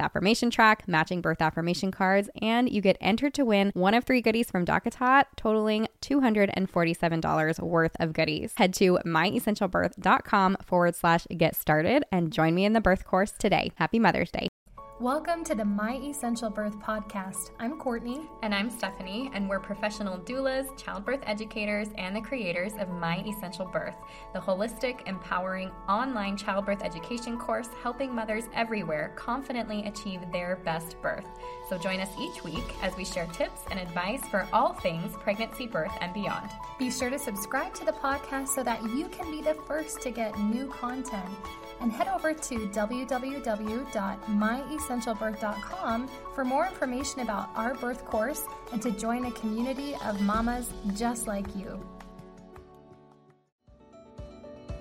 affirmation track, matching birth affirmation cards, and you get entered to win one of three goodies from DockATot, totaling $247 worth of goodies. Head to myessentialbirth.com forward slash get started and join me in the birth course today. Happy Mother's Day. Welcome to the My Essential Birth podcast. I'm Courtney. And I'm Stephanie, and we're professional doulas, childbirth educators, and the creators of My Essential Birth, the holistic, empowering online childbirth education course helping mothers everywhere confidently achieve their best birth. So join us each week as we share tips and advice for all things pregnancy, birth, and beyond. Be sure to subscribe to the podcast so that you can be the first to get new content and head over to www.myessentialbirth.com for more information about our birth course and to join a community of mamas just like you.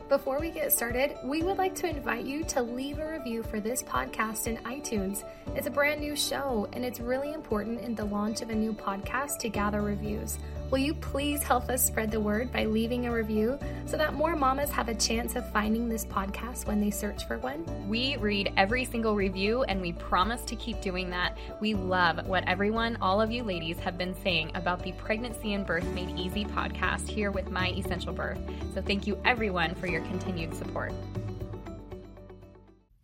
Before we get started, we would like to invite you to leave a review for this podcast in iTunes. It's a brand new show, and it's really important in the launch of a new podcast to gather reviews. Will you please help us spread the word by leaving a review so that more mamas have a chance of finding this podcast when they search for one? We read every single review and we promise to keep doing that. We love what everyone, all of you ladies, have been saying about the Pregnancy and Birth Made Easy podcast here with My Essential Birth. So thank you everyone for your continued support.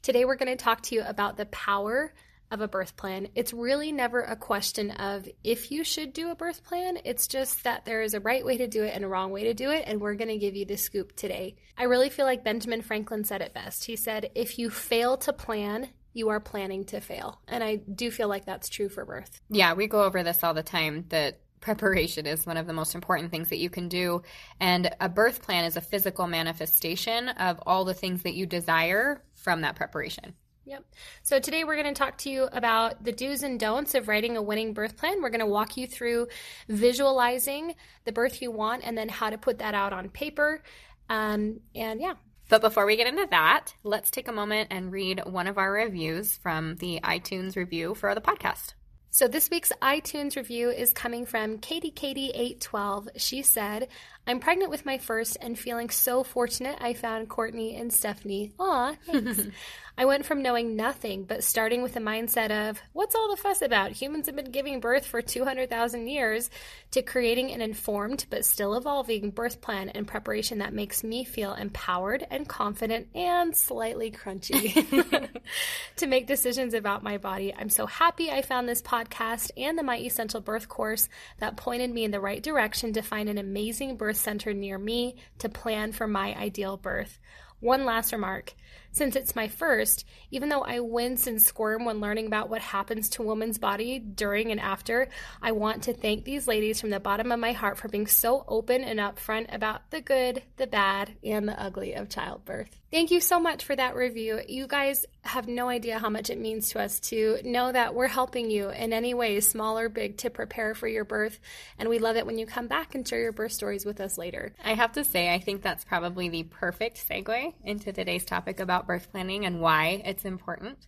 Today, we're going to talk to you about the power of a birth plan. It's really never a question of if you should do a birth plan. It's just that there is a right way to do it and a wrong way to do it, and we're going to give you the scoop today. I really feel like Benjamin Franklin said it best. He said, If you fail to plan, you are planning to fail. And I do feel like that's true for birth. Yeah, we go over this all the time that preparation is one of the most important things that you can do. And a birth plan is a physical manifestation of all the things that you desire from that preparation. Yep. So today we're going to talk to you about the do's and don'ts of writing a winning birth plan. We're going to walk you through visualizing the birth you want and then how to put that out on paper. Um, and yeah. But before we get into that, let's take a moment and read one of our reviews from the iTunes review for the podcast. So this week's iTunes review is coming from Katie Katie 812. She said, I'm pregnant with my first and feeling so fortunate I found Courtney and Stephanie. Aw, thanks. I went from knowing nothing but starting with a mindset of, what's all the fuss about? Humans have been giving birth for 200,000 years to creating an informed but still evolving birth plan and preparation that makes me feel empowered and confident and slightly crunchy to make decisions about my body. I'm so happy I found this podcast and the My Essential Birth course that pointed me in the right direction to find an amazing birth center near me to plan for my ideal birth. One last remark. Since it's my first, even though I wince and squirm when learning about what happens to a woman's body during and after, I want to thank these ladies from the bottom of my heart for being so open and upfront about the good, the bad, and the ugly of childbirth. Thank you so much for that review. You guys have no idea how much it means to us to know that we're helping you in any way, small or big, to prepare for your birth. And we love it when you come back and share your birth stories with us later. I have to say, I think that's probably the perfect segue into today's topic about birth planning and why it's important.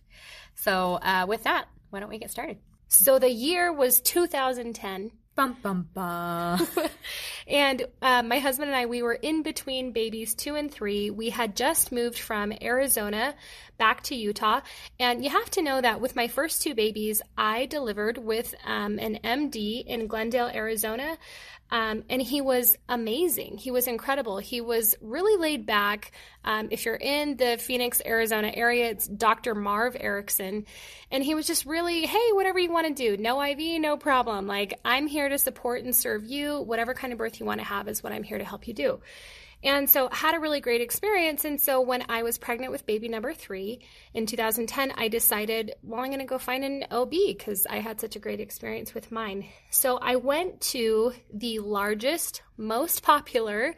So, uh, with that, why don't we get started? So, the year was 2010. Bum, bum, bum. and uh, my husband and I, we were in between babies two and three. We had just moved from Arizona back to Utah. And you have to know that with my first two babies, I delivered with um, an MD in Glendale, Arizona. Um, and he was amazing. He was incredible. He was really laid back. Um, if you're in the Phoenix, Arizona area, it's Dr. Marv Erickson. And he was just really, hey, whatever you want to do, no IV, no problem. Like, I'm here to support and serve you. Whatever kind of birth you want to have is what I'm here to help you do. And so had a really great experience. And so when I was pregnant with baby number three in 2010, I decided, well, I'm going to go find an OB because I had such a great experience with mine. So I went to the largest, most popular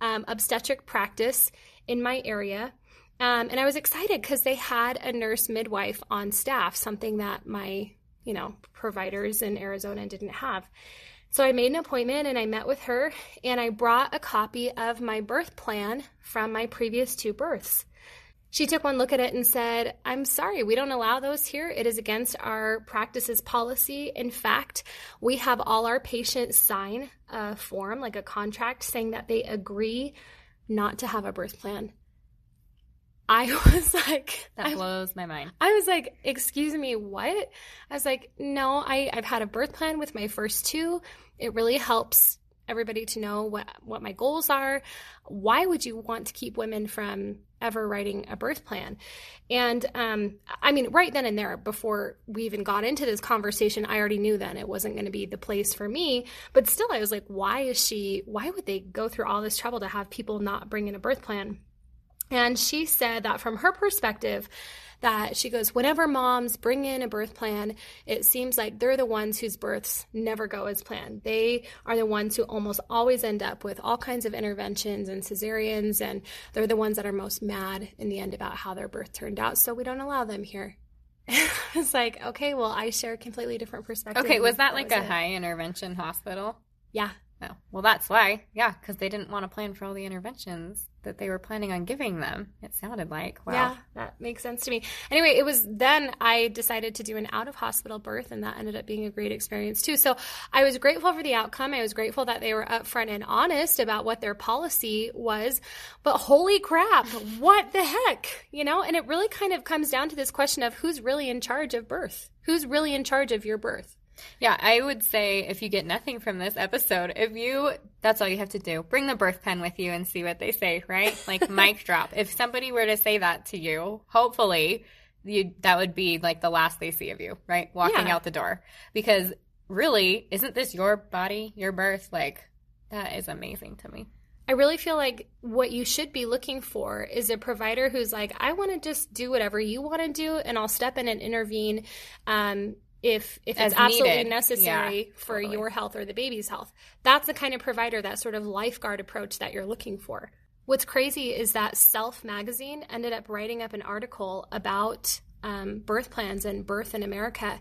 um, obstetric practice in my area. Um, and I was excited because they had a nurse midwife on staff, something that my, you know, providers in Arizona didn't have. So I made an appointment and I met with her and I brought a copy of my birth plan from my previous two births. She took one look at it and said, I'm sorry, we don't allow those here. It is against our practices policy. In fact, we have all our patients sign a form, like a contract, saying that they agree not to have a birth plan. I was like, that blows I, my mind. I was like, excuse me, what? I was like, no, I, I've had a birth plan with my first two. It really helps everybody to know what, what my goals are. Why would you want to keep women from ever writing a birth plan? And um, I mean, right then and there, before we even got into this conversation, I already knew then it wasn't going to be the place for me. But still, I was like, why is she, why would they go through all this trouble to have people not bring in a birth plan? And she said that from her perspective, that she goes, whenever moms bring in a birth plan, it seems like they're the ones whose births never go as planned. They are the ones who almost always end up with all kinds of interventions and cesareans, and they're the ones that are most mad in the end about how their birth turned out. So we don't allow them here. it's like, okay, well, I share a completely different perspective. Okay, was that like was a it. high intervention hospital? Yeah. Oh, well, that's why. Yeah, because they didn't want to plan for all the interventions that they were planning on giving them. It sounded like. Wow. Yeah, that makes sense to me. Anyway, it was then I decided to do an out of hospital birth, and that ended up being a great experience too. So I was grateful for the outcome. I was grateful that they were upfront and honest about what their policy was. But holy crap, what the heck? You know, and it really kind of comes down to this question of who's really in charge of birth? Who's really in charge of your birth? Yeah, I would say if you get nothing from this episode, if you, that's all you have to do. Bring the birth pen with you and see what they say, right? Like mic drop. If somebody were to say that to you, hopefully you, that would be like the last they see of you, right? Walking yeah. out the door. Because really, isn't this your body, your birth? Like, that is amazing to me. I really feel like what you should be looking for is a provider who's like, I want to just do whatever you want to do, and I'll step in and intervene. Um, if if As it's absolutely needed. necessary yeah, for totally. your health or the baby's health. That's the kind of provider, that sort of lifeguard approach that you're looking for. What's crazy is that Self magazine ended up writing up an article about um, birth plans and birth in America.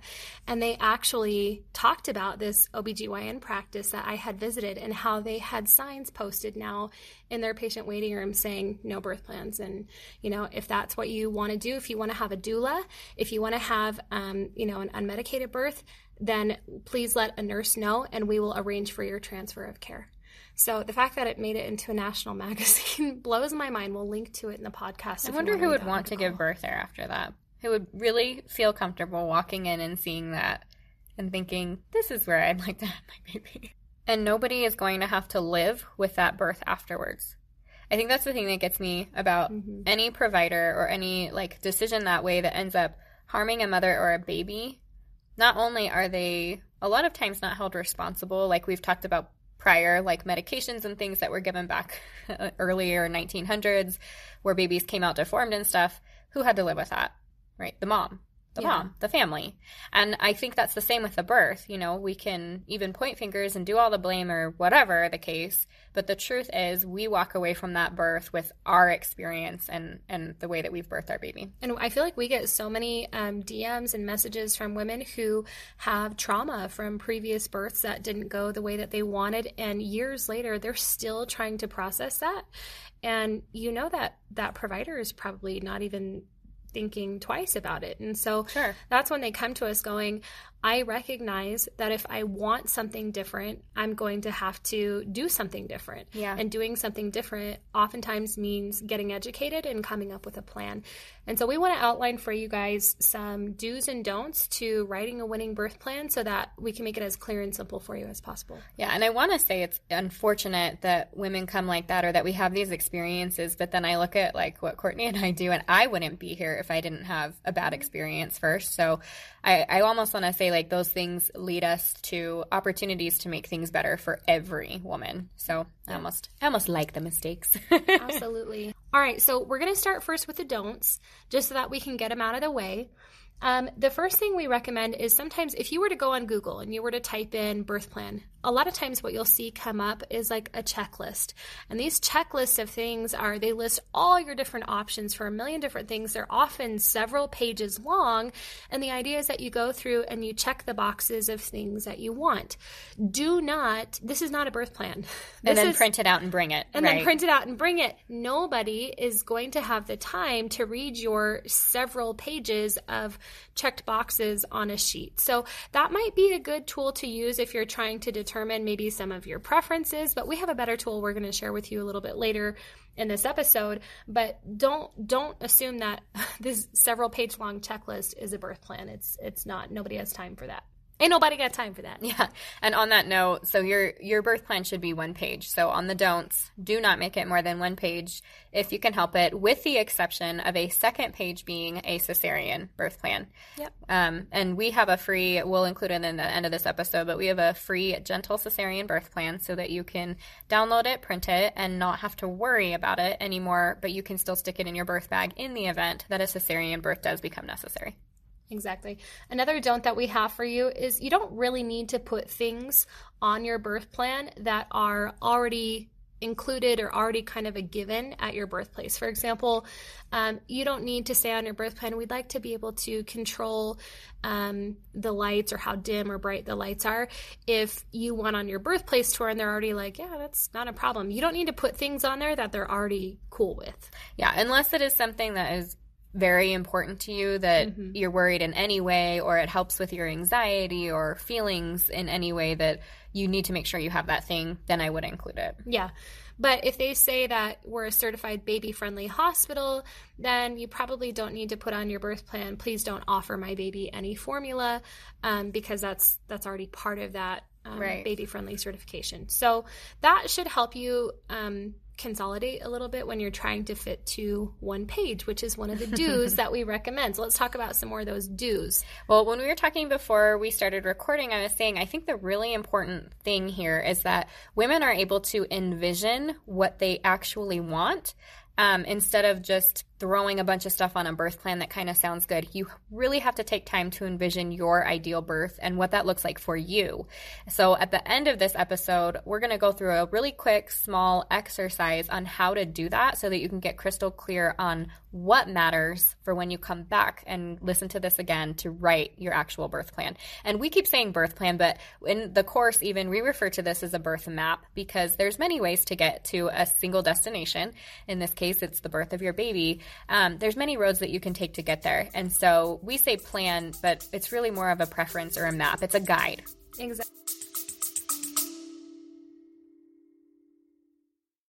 And they actually talked about this OBGYN practice that I had visited and how they had signs posted now in their patient waiting room saying no birth plans. And, you know, if that's what you want to do, if you want to have a doula, if you want to have, um, you know, an unmedicated birth, then please let a nurse know and we will arrange for your transfer of care. So the fact that it made it into a national magazine blows my mind. We'll link to it in the podcast. I wonder who would want to give birth there after that who would really feel comfortable walking in and seeing that and thinking, this is where I'd like to have my baby. And nobody is going to have to live with that birth afterwards. I think that's the thing that gets me about mm-hmm. any provider or any like decision that way that ends up harming a mother or a baby. Not only are they a lot of times not held responsible, like we've talked about prior, like medications and things that were given back earlier 1900s, where babies came out deformed and stuff. Who had to live with that? Right? The mom, the yeah. mom, the family. And I think that's the same with the birth. You know, we can even point fingers and do all the blame or whatever the case, but the truth is we walk away from that birth with our experience and and the way that we've birthed our baby. And I feel like we get so many um, DMs and messages from women who have trauma from previous births that didn't go the way that they wanted, and years later they're still trying to process that. And you know that that provider is probably not even thinking twice about it. And so sure. that's when they come to us going, I recognize that if I want something different, I'm going to have to do something different. Yeah. And doing something different oftentimes means getting educated and coming up with a plan. And so we want to outline for you guys some do's and don'ts to writing a winning birth plan so that we can make it as clear and simple for you as possible. Yeah. And I want to say it's unfortunate that women come like that or that we have these experiences, but then I look at like what Courtney and I do, and I wouldn't be here if I didn't have a bad experience first. So I, I almost want to say like those things lead us to opportunities to make things better for every woman. So I almost I almost like the mistakes. Absolutely. All right, so we're to start first with the don'ts, just so that we can get them out of the way. Um, the first thing we recommend is sometimes if you were to go on Google and you were to type in birth plan, a lot of times what you'll see come up is like a checklist. And these checklists of things are, they list all your different options for a million different things. They're often several pages long. And the idea is that you go through and you check the boxes of things that you want. Do not, this is not a birth plan. This and then is, print it out and bring it. and right. then print it out and bring it. Nobody is going to have the time to read your several pages of checked boxes on a sheet. So that might be a good tool to use if you're trying to determine maybe some of your preferences, but we have a better tool we're going to share with you a little bit later in this episode, but don't don't assume that this several page long checklist is a birth plan. It's it's not. Nobody has time for that. Ain't nobody got time for that. Yeah. And on that note, so your your birth plan should be one page. So on the don'ts, do not make it more than one page if you can help it, with the exception of a second page being a cesarean birth plan. Yep. Um, and we have a free, we'll include it in the end of this episode, but we have a free gentle cesarean birth plan so that you can download it, print it, and not have to worry about it anymore, but you can still stick it in your birth bag in the event that a cesarean birth does become necessary. Exactly. Another don't that we have for you is you don't really need to put things on your birth plan that are already included or already kind of a given at your birthplace. For example, um, you don't need to say on your birth plan, we'd like to be able to control um, the lights or how dim or bright the lights are. If you want on your birthplace tour and they're already like, yeah, that's not a problem. You don't need to put things on there that they're already cool with. Yeah, unless it is something that is very important to you that mm-hmm. you're worried in any way or it helps with your anxiety or feelings in any way that you need to make sure you have that thing, then I would include it. Yeah. But if they say that we're a certified baby friendly hospital, then you probably don't need to put on your birth plan, please don't offer my baby any formula um, because that's that's already part of that um, right. baby friendly certification. So that should help you um, consolidate a little bit when you're trying to fit to one page, which is one of the do's that we recommend. So let's talk about some more of those do's. Well, when we were talking before we started recording, I was saying I think the really important thing here is that women are able to envision what they actually want um, instead of just throwing a bunch of stuff on a birth plan that kind of sounds good. You really have to take time to envision your ideal birth and what that looks like for you. So at the end of this episode, we're going to go through a really quick, small exercise on how to do that so that you can get crystal clear on what matters for when you come back and listen to this again to write your actual birth plan. And we keep saying birth plan, but in the course, even we refer to this as a birth map because there's many ways to get to a single destination. In this case, it's the birth of your baby um, there's many roads that you can take to get there. And so we say plan, but it's really more of a preference or a map. It's a guide. Exactly.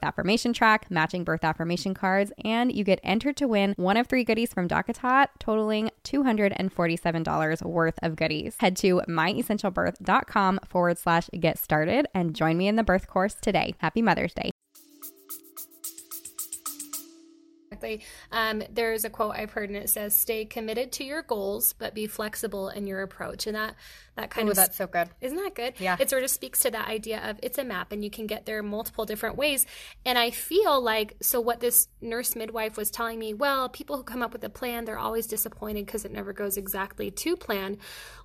birth affirmation track, matching birth affirmation cards, and you get entered to win one of three goodies from DockATot, totaling $247 worth of goodies. Head to myessentialbirth.com forward slash get started and join me in the birth course today. Happy Mother's Day. Um, there's a quote I've heard, and it says, "Stay committed to your goals, but be flexible in your approach." And that that oh, kind Ooh, of that's so good. Isn't that good? Yeah. It sort of speaks to that idea of it's a map and you can get there multiple different ways. And I feel like so what this nurse midwife was telling me, well, people who come up with a plan, they're always disappointed because it never goes exactly to plan.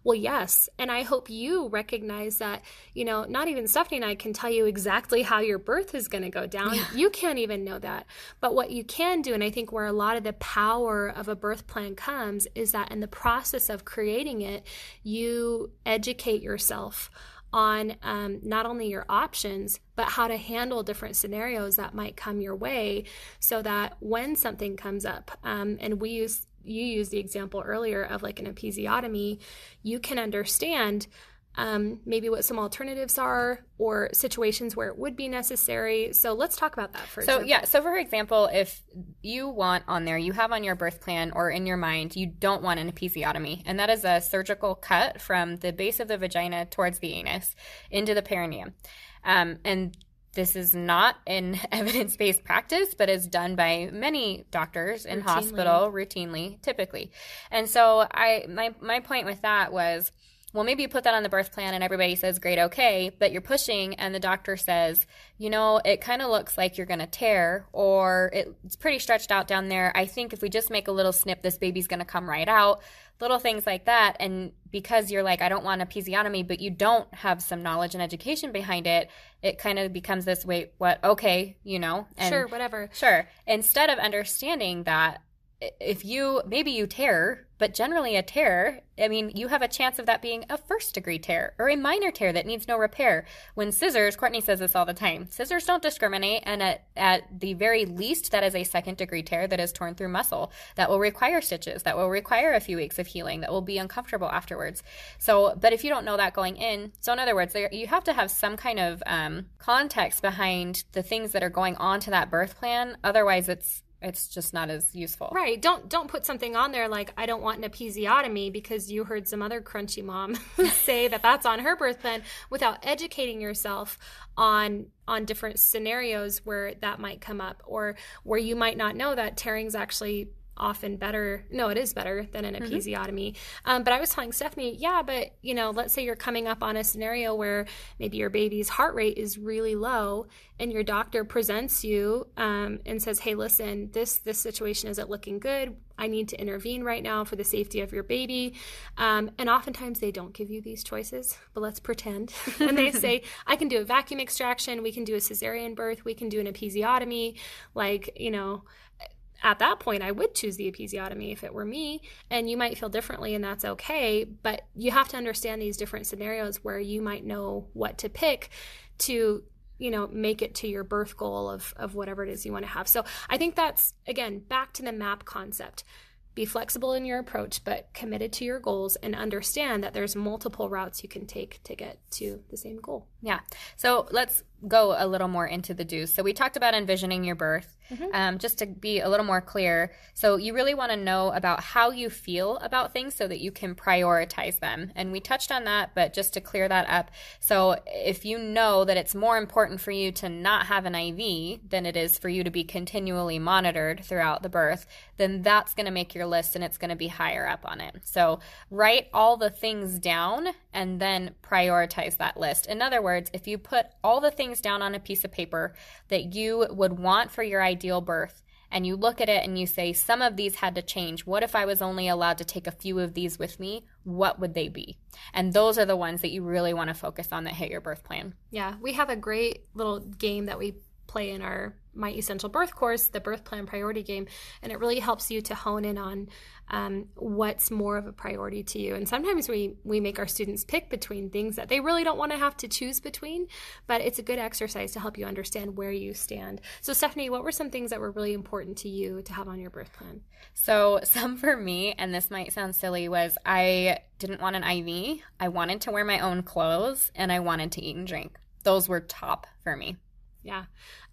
Well, yes. And I hope you recognize that, you know, not even Stephanie and I can tell you exactly how your birth is going to go down. Yeah. You can't even know that. But what you can do, and I think where a lot of the power of a birth plan comes, is that in the process of creating it, you educate yourself on um, not only your options, but how to handle different scenarios that might come your way so that when something comes up, um, and we use you used the example earlier of like an episiotomy, you can understand um, maybe what some alternatives are, or situations where it would be necessary. So let's talk about that for So example. yeah, so for example, if you want on there, you have on your birth plan or in your mind, you don't want an episiotomy, and that is a surgical cut from the base of the vagina towards the anus into the perineum. Um, and this is not an evidence based practice, but is done by many doctors in routinely. hospital routinely, typically. And so I my my point with that was well, maybe you put that on the birth plan and everybody says, great, okay, but you're pushing and the doctor says, you know, it kind of looks like you're going to tear or it's pretty stretched out down there. I think if we just make a little snip, this baby's going to come right out. Little things like that. And because you're like, I don't want a episiotomy, but you don't have some knowledge and education behind it, it kind of becomes this wait, what? Okay, you know? And sure, whatever. Sure. Instead of understanding that if you maybe you tear, but generally a tear, I mean, you have a chance of that being a first degree tear or a minor tear that needs no repair. When scissors, Courtney says this all the time, scissors don't discriminate, and at, at the very least, that is a second degree tear that is torn through muscle that will require stitches, that will require a few weeks of healing, that will be uncomfortable afterwards. So, but if you don't know that going in, so in other words, there, you have to have some kind of um, context behind the things that are going on to that birth plan. Otherwise, it's it's just not as useful. Right. Don't don't put something on there like I don't want an episiotomy because you heard some other crunchy mom say that that's on her birth plan without educating yourself on on different scenarios where that might come up or where you might not know that tearing's actually often better. No, it is better than an mm-hmm. episiotomy. Mm-hmm. Um, but I was telling Stephanie, yeah, but you know, let's say you're coming up on a scenario where maybe your baby's heart rate is really low, and your doctor presents you um, and says, "Hey, listen, this this situation isn't looking good. I need to intervene right now for the safety of your baby." Um, and oftentimes they don't give you these choices, but let's pretend. and they say, "I can do a vacuum extraction. We can do a cesarean birth. We can do an episiotomy." Like you know at that point, I would choose the episiotomy if it were me. And you might feel differently, and that's okay. But you have to understand these different scenarios where you might know what to pick to you know make it to your birth goal of of whatever it is you want to have so i think that's again back to the map concept be flexible in your approach but committed to your goals and understand that there's multiple routes you can take to get to the same goal yeah so let's go a little more into the do's. So we talked about envisioning your birth. Mm-hmm. Um, just to be a little more clear, so you really want to know about how you feel about things so that you can prioritize them. And we touched on that, but just to clear that up. So if you know that it's more important for you to not have an IV than it is for you to be continually monitored throughout the birth, then that's going to make your list and it's going to be higher up on it. So write all the things down and then prioritize that list. In other words, if you put all the things things down on a piece of paper that you would want for your ideal birth and you look at it and you say, some of these had to change. What if I was only allowed to take a few of these with me? What would they be? And those are the ones that you really want to focus on that hit your birth plan. Yeah, we have a great little game that we play in our my essential birth course the birth plan priority game and it really helps you to hone in on um, what's more of a priority to you. And sometimes we we make our students pick between things that they really don't want to have to choose between but it's a good exercise to help you understand where you stand. So stephanie what were some things that were really important to you to have on your birth plan? So some for me and this might sound silly was i didn't want an iv i wanted to wear my own clothes and i wanted to eat and drink. Those were top for me yeah.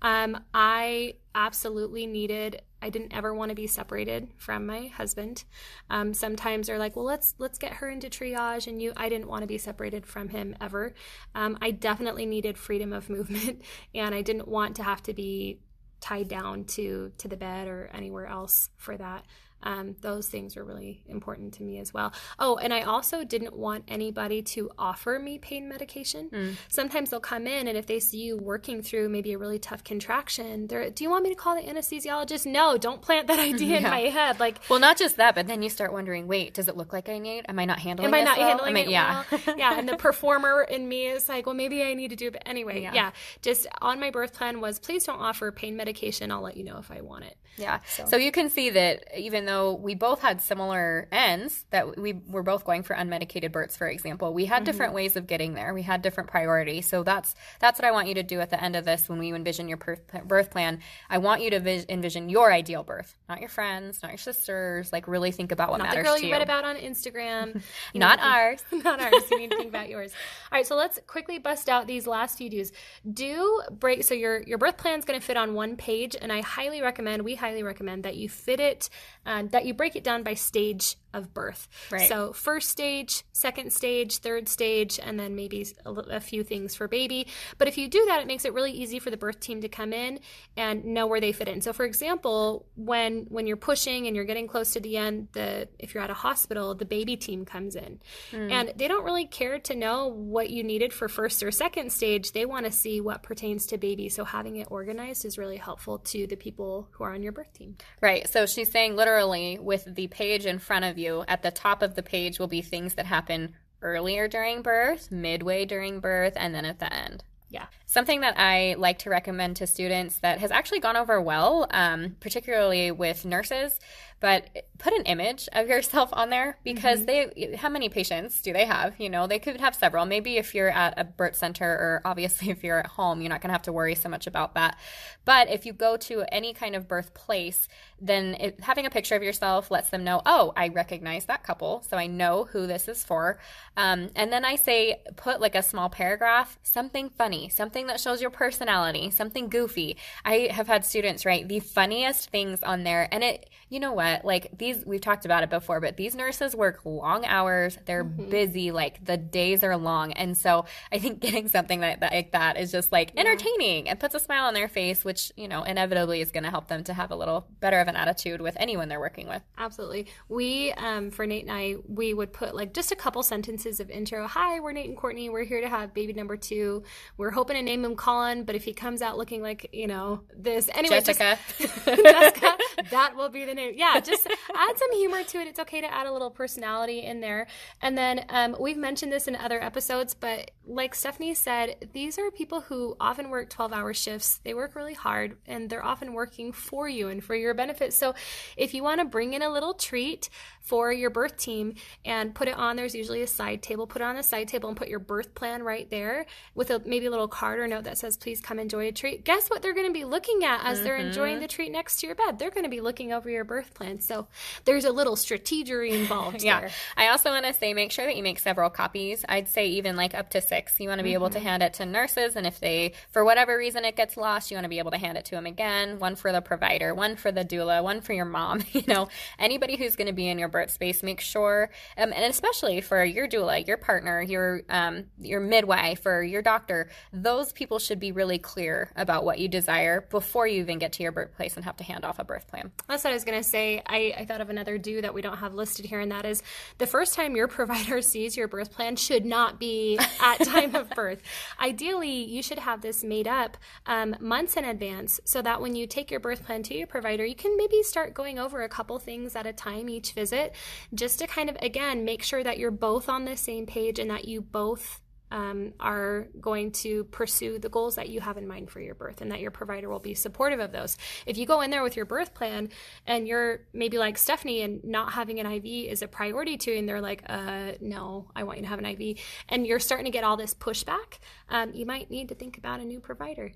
Um, I absolutely needed I didn't ever want to be separated from my husband. Um, sometimes they're like, well, let's let's get her into triage, and you. I didn't want to be separated from him ever. Um, I definitely needed freedom of movement, and I didn't want to have to be tied down to to the bed or anywhere else for that. Um, those things were really important to me as well. Oh, and I also didn't want anybody to offer me pain medication. Mm. Sometimes they'll come in, and if they see you working through maybe a really tough contraction, they're, do you want me to call the anesthesiologist? No, don't plant that idea yeah. in my head. Like, well, not just that, but then you start wondering, wait, does it look like I need? Am I not handling? Am I not well? handling I mean, it yeah. well? yeah, and the performer in me is like, well, maybe I need to do. It but anyway, yeah. yeah, just on my birth plan was please don't offer pain medication. I'll let you know if I want it. Yeah. So, so you can see that even though though we both had similar ends, that we were both going for unmedicated births, for example, we had mm-hmm. different ways of getting there. We had different priorities. So that's that's what I want you to do at the end of this when we envision your birth plan. I want you to envision your ideal birth, not your friends, not your sisters. Like really think about what not matters the girl you. you read about on Instagram. not ours. not ours. You need to think about yours. All right, so let's quickly bust out these last few do's. Do break. So your your birth plan is going to fit on one page, and I highly recommend. We highly recommend that you fit it, uh, that you break it down by stage of birth. Right. So first stage, second stage, third stage, and then maybe a, a, few things for baby. But if you do that, it makes it really easy for the birth team to come in and know where they fit in. So for example, when when you're pushing and you're getting close to the end, the if you're at a hospital, the baby team comes in, mm. and they don't really care to know what you needed for first or second stage. They want to see what pertains to baby. So having it organized is really helpful to the people who are on your birth team. Right. So she's saying literally with the page in front of you, at the top of the page will be things that happen earlier during birth, midway during birth, and then at the end. Yeah. Something that I like to recommend to students that has actually gone over well, um, particularly with nurses, but put an image of yourself on there because mm-hmm. they how many patients do they have? You know they could have several. Maybe if you're at a birth center or obviously if you're at home you're not going to have to worry so much about that. But if you go to any kind of birth place then it, having a picture of yourself lets them know oh i recognize that couple so i know who this is for. Um, and then i say put like a small paragraph something funny something that shows your personality something goofy i have had students write the funniest things on there and it you know what? Like these, we've talked about it before, but these nurses work long hours. They're mm-hmm. busy. Like the days are long. And so I think getting something like that, like that is just like entertaining and puts a smile on their face, which, you know, inevitably is going to help them to have a little better of an attitude with anyone they're working with. Absolutely. We, um, for Nate and I, we would put like just a couple sentences of intro. Hi, we're Nate and Courtney. We're here to have baby number two. We're hoping to name him Colin, but if he comes out looking like, you know, this, anyway, Jessica. Just, Jessica, that will be the name yeah, just add some humor to it. It's okay to add a little personality in there. And then um, we've mentioned this in other episodes, but like Stephanie said, these are people who often work 12 hour shifts. They work really hard and they're often working for you and for your benefit. So if you want to bring in a little treat for your birth team and put it on, there's usually a side table. Put it on the side table and put your birth plan right there with a, maybe a little card or note that says, please come enjoy a treat. Guess what they're going to be looking at as mm-hmm. they're enjoying the treat next to your bed? They're going to be looking over your birth plan. So there's a little strategery involved yeah. There. I also want to say make sure that you make several copies. I'd say even like up to six. You want to be mm-hmm. able to mm-hmm. hand it to nurses, and if they, for whatever reason, it gets lost, you want to be able to hand it to them again. One for the provider, one for the doula, one for your mom. You know, anybody who's going to be in your birth space, make sure, um, and especially for your doula, your partner, your um, your midwife, or your doctor, those people should be really clear about what you desire before you even get to your birthplace and have to hand off a birth plan. That's what I was going to say. I, I thought of another do that we don't have listed here, and that is the first time your provider sees your birth plan should not be at time of birth. Ideally, you should have this made up um, months in advance so that when you take your birth plan to your provider, you can maybe start going over a couple things at a time each visit just to kind of, again, make sure that you're both on the same page and that you both um, are going to pursue the goals that you have in mind for your birth and that your provider will be supportive of those. If you go in there with your birth plan and you're maybe like Stephanie and not having an IV is a priority to you, and they're like, uh, no, I want you to have an IV, and you're starting to get all this pushback, um, you might need to think about a new provider.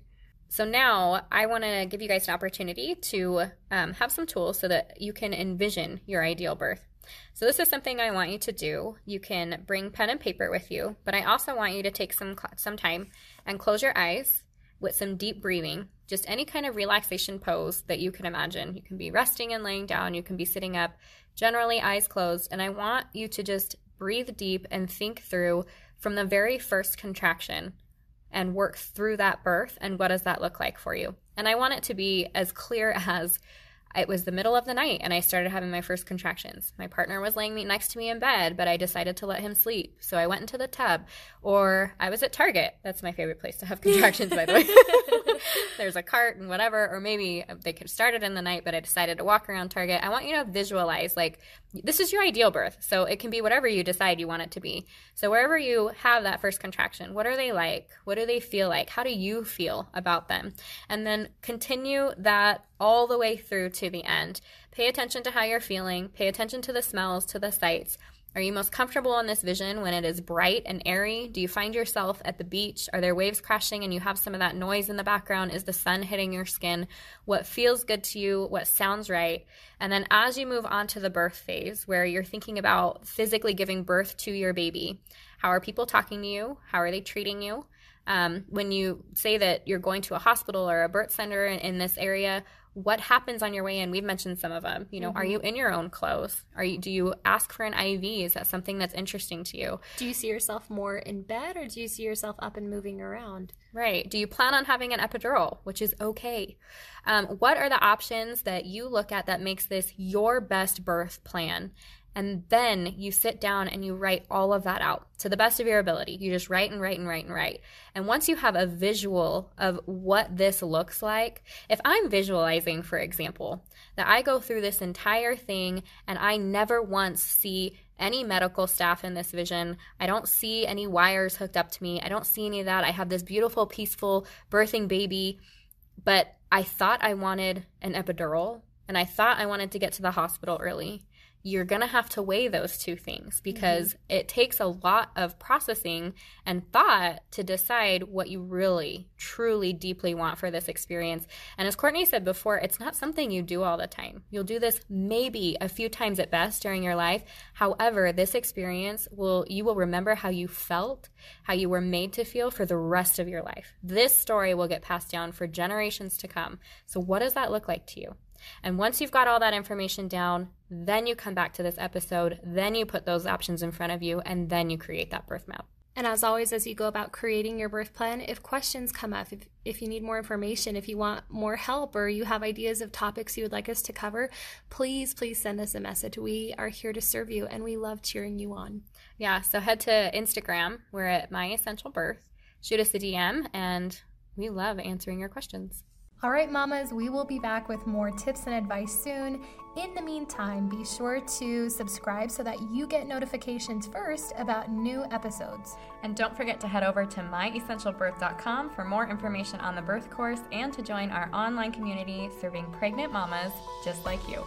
So now I want to give you guys an opportunity to um, have some tools so that you can envision your ideal birth. So this is something I want you to do. You can bring pen and paper with you, but I also want you to take some some time and close your eyes with some deep breathing. Just any kind of relaxation pose that you can imagine. You can be resting and laying down, you can be sitting up, generally eyes closed, and I want you to just breathe deep and think through from the very first contraction and work through that birth and what does that look like for you. And I want it to be as clear as it was the middle of the night and I started having my first contractions. My partner was laying me next to me in bed, but I decided to let him sleep. So I went into the tub. Or I was at Target. That's my favorite place to have contractions, by the way. There's a cart and whatever. Or maybe they could have started in the night, but I decided to walk around Target. I want you to visualize like this is your ideal birth. So it can be whatever you decide you want it to be. So wherever you have that first contraction, what are they like? What do they feel like? How do you feel about them? And then continue that all the way through to the end. Pay attention to how you're feeling, pay attention to the smells, to the sights. Are you most comfortable in this vision when it is bright and airy? Do you find yourself at the beach? Are there waves crashing and you have some of that noise in the background? Is the sun hitting your skin? What feels good to you? What sounds right? And then as you move on to the birth phase, where you're thinking about physically giving birth to your baby, how are people talking to you? How are they treating you? Um, when you say that you're going to a hospital or a birth center in, in this area, what happens on your way in? We've mentioned some of them. You know mm-hmm. are you in your own clothes? Are you do you ask for an iv is that something that's interesting to you? Do you see yourself more in bed or do you see yourself up and moving around? Right. Do you plan on having an epidural which is okay? Um, what are the options that you look at that makes this your best birth plan and then you sit down and you write all of that out to the best of your ability. You just write and write and write and write. And once you have a visual of what this looks like, if I'm visualizing, for example, that I go through this entire thing and I never once see any medical staff in this vision. I don't see any wires hooked up to me. I don't see any of that. I have this beautiful, peaceful birthing baby, but I thought I wanted an epidural and I thought I wanted to get to the hospital early you're going to have to weigh those two things because mm-hmm. it takes a lot of processing and thought to decide what you really, truly, deeply want for this experience. And as Courtney said before, it's not something you do all the time. You'll do this maybe a few times at best during your life. However, this experience will, you will remember how you felt, how you were made to feel for the rest of your life. This story will get passed down for generations to come. So, what does that look like to you? And once you've got all that information down, then you come back to this episode, then you put those options in front of you, and then you create that birth map. And as always, as you go about creating your birth plan, if questions come up, if, if you need more information, if you want more help, or you have ideas of topics you would like us to cover, please, please send us a message. We are here to serve you and we love cheering you on. Yeah, so head to Instagram. We're at My Essential Birth. Shoot us a DM, and we love answering your questions. All right, mamas, we will be back with more tips and advice soon. In the meantime, be sure to subscribe so that you get notifications first about new episodes. And don't forget to head over to myessentialbirth.com for more information on the birth course and to join our online community serving pregnant mamas just like you.